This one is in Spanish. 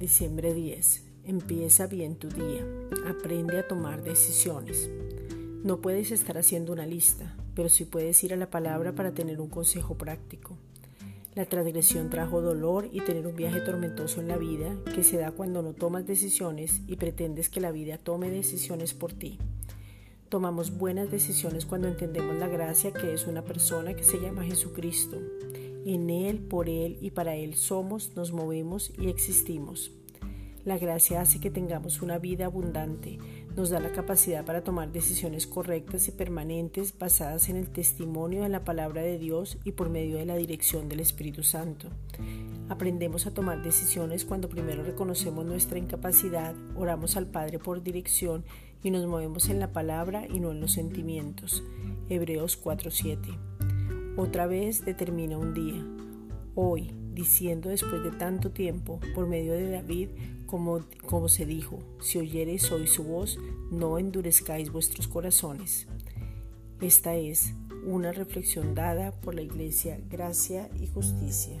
Diciembre 10. Empieza bien tu día. Aprende a tomar decisiones. No puedes estar haciendo una lista, pero sí puedes ir a la palabra para tener un consejo práctico. La transgresión trajo dolor y tener un viaje tormentoso en la vida que se da cuando no tomas decisiones y pretendes que la vida tome decisiones por ti. Tomamos buenas decisiones cuando entendemos la gracia que es una persona que se llama Jesucristo en Él, por Él y para Él somos, nos movemos y existimos. La gracia hace que tengamos una vida abundante, nos da la capacidad para tomar decisiones correctas y permanentes basadas en el testimonio de la palabra de Dios y por medio de la dirección del Espíritu Santo. Aprendemos a tomar decisiones cuando primero reconocemos nuestra incapacidad, oramos al Padre por dirección y nos movemos en la palabra y no en los sentimientos. Hebreos 4:7 otra vez determina un día, hoy, diciendo después de tanto tiempo, por medio de David, como, como se dijo, si oyereis hoy su voz, no endurezcáis vuestros corazones. Esta es una reflexión dada por la Iglesia Gracia y Justicia.